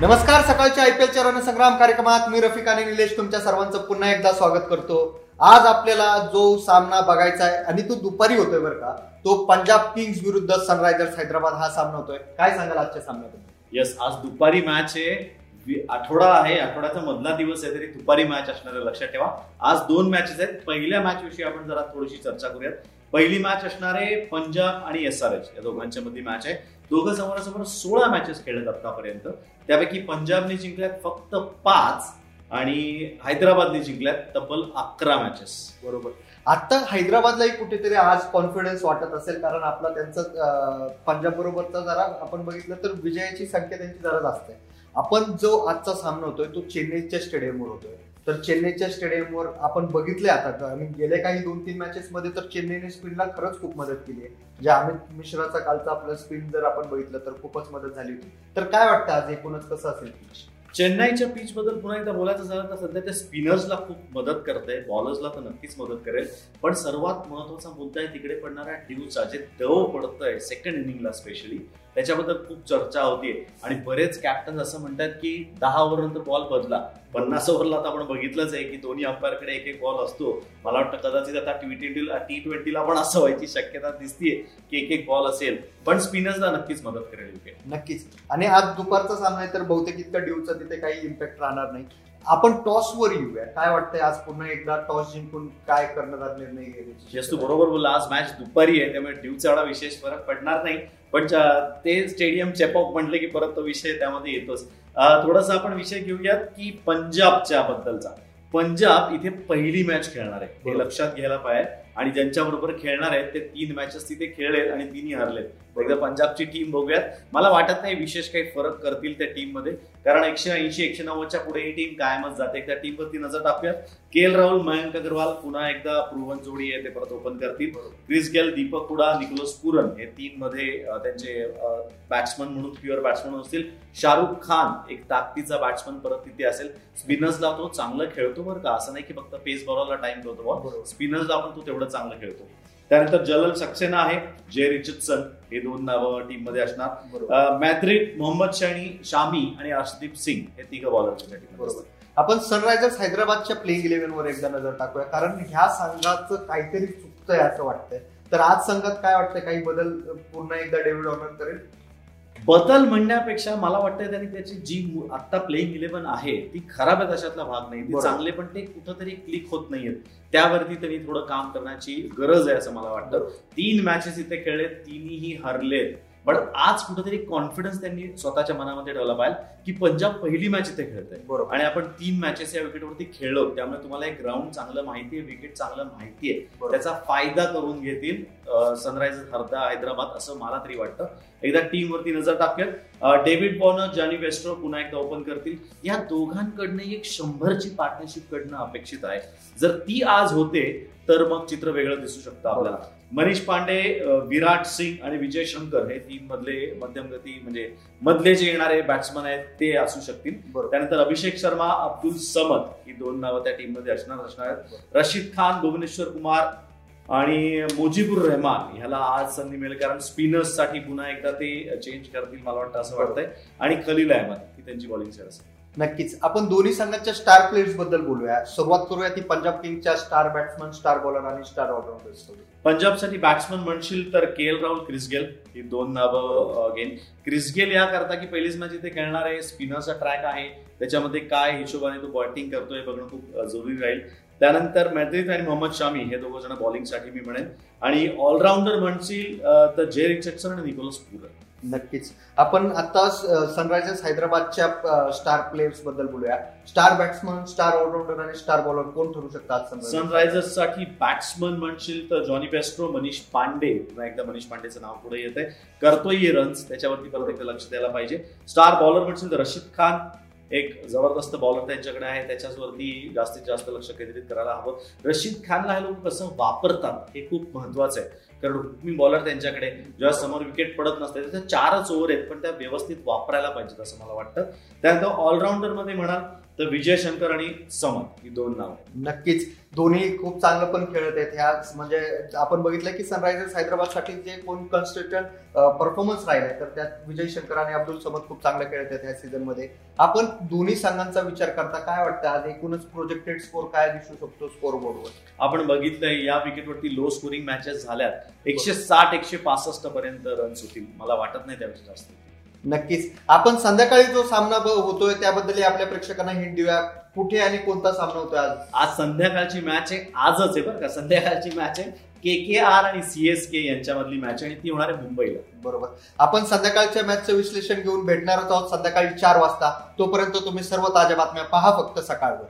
नमस्कार सकाळच्या आयपीएलच्या रणसंग्राम कार्यक्रमात मी रफिक आणि निलेश तुमच्या सर्वांचं पुन्हा एकदा स्वागत करतो. आज आपल्याला जो सामना बघायचा आहे आणि तो दुपारी होतोय बरं का तो पंजाब किंग्स विरुद्ध सनरायझर्स हैदराबाद हा सामना होतोय. काय सांगाल आजच्या सामन्यात येस आज दुपारी मॅच आहे. आठवडा आहे आठवड्याचा मधला दिवस आहे तरी दुपारी मॅच असणार लक्षात ठेवा. आज दोन मॅचेस आहेत. पहिल्या मॅच विषयी आपण जरा थोडीशी चर्चा करूयात. पहिली मॅच असणार आहे पंजाब आणि एस आर एच या दोघांच्या मध्ये मॅच आहे. दोघं समोरासमोर सोळा मॅचेस खेळत आतापर्यंत. त्यापैकी पंजाबने जिंकल्यात फक्त पाच आणि हैदराबादने जिंकल्यात तब्बल अकरा मॅचेस बरोबर. आता हैदराबादलाही कुठेतरी आज कॉन्फिडन्स वाटत असेल कारण आपला त्यांचं पंजाब बरोबरचा जरा आपण बघितलं तर विजयाची संख्या त्यांची जरा जास्त आहे. आपण जो आजचा सामना होतोय तो चेन्नईच्या स्टेडियमवर होतोय. तर चेन्नईच्या स्टेडियमवर आपण बघितले आता आणि गेल्या काही दोन तीन मॅचेस मध्ये तर चेन्नईने स्पिनला खरंच खूप मदत केली आहे. जे अमित मिश्राचा कालचा आपलं स्पिन जर आपण बघितलं तर खूपच मदत झाली होती. तर काय वाटतं आज एकूणच कसं असेल पिच चेन्नईच्या पिच बद्दल पुन्हा एकदा बोलायचं झालं तर सध्या त्या स्पिनर्सला खूप मदत करते बॉलर्सला तर नक्कीच मदत करेल. पण सर्वात महत्त्वाचा मुद्दा आहे तिकडे पडणाऱ्या ड्यूचा जे दव पडतंय सेकंड इनिंगला स्पेशली त्याच्याबद्दल खूप चर्चा होतीये. आणि बरेच कॅप्टन असं म्हणतात की दहा ओव्हर नंतर बॉल बदला. पन्नास ओव्हरला आता आपण बघितलंच आहे की दोन्ही अंपायरकडे एक एक बॉल असतो. मला वाटतं कदाचित आता टी ट्वेंटीला टी ट्वेंटीला पण असं व्हायची शक्यता दिसतीये की एक एक बॉल असेल. पण स्पिनर्सला नक्कीच मदत करेल विकेट नक्कीच. आणि आज दुपारचा सामना आहे तर बहुतेक इतका ड्यूचा तिथे काही इम्पॅक्ट राहणार नाही. आपण टॉसवर येऊया. काय वाटतंय आज पुन्हा एकदा टॉस जिंकून काय करण्याचा निर्णय घेण्याची तू बरोबर बोलला. आज मॅच दुपारी आहे त्यामुळे ड्यूचा एवढा विशेष फरक पडणार नाही. पण ते स्टेडियम चेपॉक म्हटले की परत तो विषय त्यामध्ये येतोच. थोडासा आपण विषय घेऊयात की पंजाबच्या बद्दलचा. पंजाब इथे पहिली मॅच खेळणार आहे. हे. लक्षात घ्यायला पाहिजे. आणि ज्यांच्या बरोबर खेळणार आहेत ते तीन मॅचेस तिथे खेळलेत आणि तिन्ही हरलेत. एकदा पंजाबची टीम बघूयात. मला वाटत नाही विशेष काही फरक करतील त्या टीममध्ये. कारण एकशे ऐंशी एकशे नव्वदच्या पुढे ही टीम कायमच जाते. त्या टीम वरती नजर टाकूयात. के एल राहुल मयंक अग्रवाल पुन्हा एकदा प्रुव्हन जोडी आहे ते परत ओपन करतील. क्रिस गेल दीपक हुडा निकोलस पुरन हे तीन मध्ये त्यांचे बॅट्समन म्हणून प्युअर बॅट्समन असतील. शाहरुख खान एक ताकदीचा बॅट्समन परत तिथे असेल. स्पिनर्सला तो चांगलं खेळतो बरं का. असं नाही की फक्त पेस बॉलरला टाइम बरोबर. स्पिनर्सला पण तो तेवढं चांगलं खेळतो. त्यानंतर जलल सक्सेना आहे जे रिचर्डसन हे दोन नावं टीममध्ये असणार मॅथ्रिड मोहम्मद शनी शामी आणि अर्शदीप सिंग हे तिघं टीम बरोबर. आपण सनरायझर्स हैदराबादच्या प्लेइंग इलेव्हन वर एकदा नजर टाकूया कारण ह्या संघाचं काहीतरी चुकतंय असं वाटतंय. तर आज संघात काय वाटतंय? काही बदल पुन्हा एकदा डेव्हिड ऑर्नर करेल? बदल म्हणण्यापेक्षा मला वाटतं त्यांनी त्याची जी आता प्लेइंग इलेव्हन आहे ती खराब आहे तशातला भाग नाही. ती. चांगले पण ते कुठंतरी क्लिक होत नाहीयेत. त्यावरती त्यांनी थोडं काम करण्याची गरज आहे असं मला वाटतं. तीन मॅचेस इथे खेळले तिन्ही हरलेत. पण आज कुठेतरी कॉन्फिडन्स त्यांनी स्वतःच्या मनामध्ये ठेवला पाहिजे की पंजाब पहिली मॅच इथे खेळतंय. बरोबर. आणि आपण तीन मॅचेस या विकेटवरती खेळलो त्यामुळे तुम्हाला एक ग्राउंड चांगलं माहिती आहे विकेट चांगलं माहिती आहे. त्याचा फायदा करून घेतील सनरायझर्स हरदा हैदराबाद असं मला तरी वाटतं. एकदा टीम वरती नजर टाकूयात. डेव्हिड बॉर्नर जॉनी वेस्ट्रो पुन्हा एकदा ओपन करतील. या दोघांकडनं एक शंभरची पार्टनरशिप कडनं अपेक्षित आहे. जर ती आज होते तर मग चित्र वेगळं दिसू शकतं आपल्याला. मनीष पांडे विराट सिंग आणि विजय शंकर हे तीन मधले मध्यम गती म्हणजे मधले जे येणारे बॅट्समन आहेत ते असू शकतील. त्यानंतर अभिषेक शर्मा अब्दुल समद ही दोन नावं त्या टीममध्ये असणार असणार आहेत. रशीद खान भुवनेश्वर कुमार आणि मुजीबुर रहमान ह्याला आज संधी मिळेल कारण स्पिनर्ससाठी पुन्हा एकदा ते चेंज करतील मला वाटतं असं वाटतंय. आणि खलील अहमद ही त्यांची बॉलिंग सेट असेल. नक्कीच. आपण दोन्ही संघाच्या स्टार प्लेयर्सबद्दल बोलूया. सुरुवात करूया ती पंजाब किंगच्या स्टार बॅट्समन स्टार बॉलर आणि स्टार ऑलराऊंडर्स पंजाबसाठी बॅट्समन म्हणशील तर के एल राहुल क्रिस गेल ही दोन नावं घेईन. क्रिस गेल या करता की पहिलीच मॅच इथे खेळणार आहे. स्पिनरचा ट्रॅक आहे. त्याच्यामध्ये काय हिशोबाने तो बॅटिंग करतोय बघणं खूप जरुरी राहील. त्यानंतर मॅद्रिद आणि मोहम्मद शामी हे दोघं जण बॉलिंगसाठी मी म्हणेन. आणि ऑलराऊंडर म्हणशील तर जे रिचर्डसन आणि निकोलस पुरन नक्कीच. आपण आता सनरायझर्स हैदराबादच्या स्टार प्लेयर्सबद्दल बोलूया. Star batsman star all rounder आणि स्टार बॉलर कोण ठरू शकतात सनरायझर्ससाठी बॅट्समन म्हणशील तर जॉनी पेस्ट्रो मनीष पांडे. पुन्हा एकदा मनीष पांडेचं नाव पुढे येत आहे करतोय रन्स त्याच्यावरती परत एकदा लक्ष द्यायला पाहिजे. स्टार बॉलर म्हणशील तर रशीद खान एक जबरदस्त बॉलर त्यांच्याकडे आहे. त्याच्यावरती जास्तीत जास्त लक्ष केंद्रित करायला हवं. रशीद खानला हे लोक कसं वापरतात हे खूप महत्वाचं आहे. कारण हुकमी बॉलर त्यांच्याकडे. जेव्हा समोर विकेट पडत नसते तर चारच ओव्हर आहेत पण त्या व्यवस्थित वापरायला पाहिजेत असं मला वाटतं. त्यानंतर ऑलराऊंडरमध्ये म्हणाल तर विजय शंकर आणि समत ही दोन नाव नक्कीच. दोन्ही खूप चांगलं पण खेळत आहेत. ह्या म्हणजे आपण बघितलं की सनरायझर्स हैदराबादसाठी जे कोण कन्स्ट्रक्टन परफॉर्मन्स राहिले तर त्यात विजय शंकर आणि अब्दुल समद खूप चांगलं खेळत आहेत ह्या सीझनमध्ये. आपण दोन्ही संघांचा विचार करता काय वाटतं? आज एकूणच प्रोजेक्टेड स्कोर काय दिसू शकतो स्कोर बोर्डवर आपण बघितलंय या विकेटवरती लो स्कोरिंग मॅचेस झाल्यात. एकशे साठ एकशे पासष्ट पर्यंत रन्स होतील. मला वाटत नाही त्यापेक्षा जास्त. नक्कीच. आपण संध्याकाळी जो सामना होतोय त्याबद्दल आपल्या प्रेक्षकांना हिंट देऊया. कुठे आणि कोणता सामना होतोय आज? आज संध्याकाळची मॅच आहे. आजच आहे बरं का. संध्याकाळची मॅच आहे. के के आर आणि सीएसके यांच्यामधली मॅच आहे आणि ती होणार आहे मुंबईला. बरोबर. आपण संध्याकाळच्या मॅचचं विश्लेषण घेऊन भेटणारच आहोत संध्याकाळी चार वाजता. तोपर्यंत तुम्ही सर्व ताज्या बातम्या पहा फक्त सकाळवर.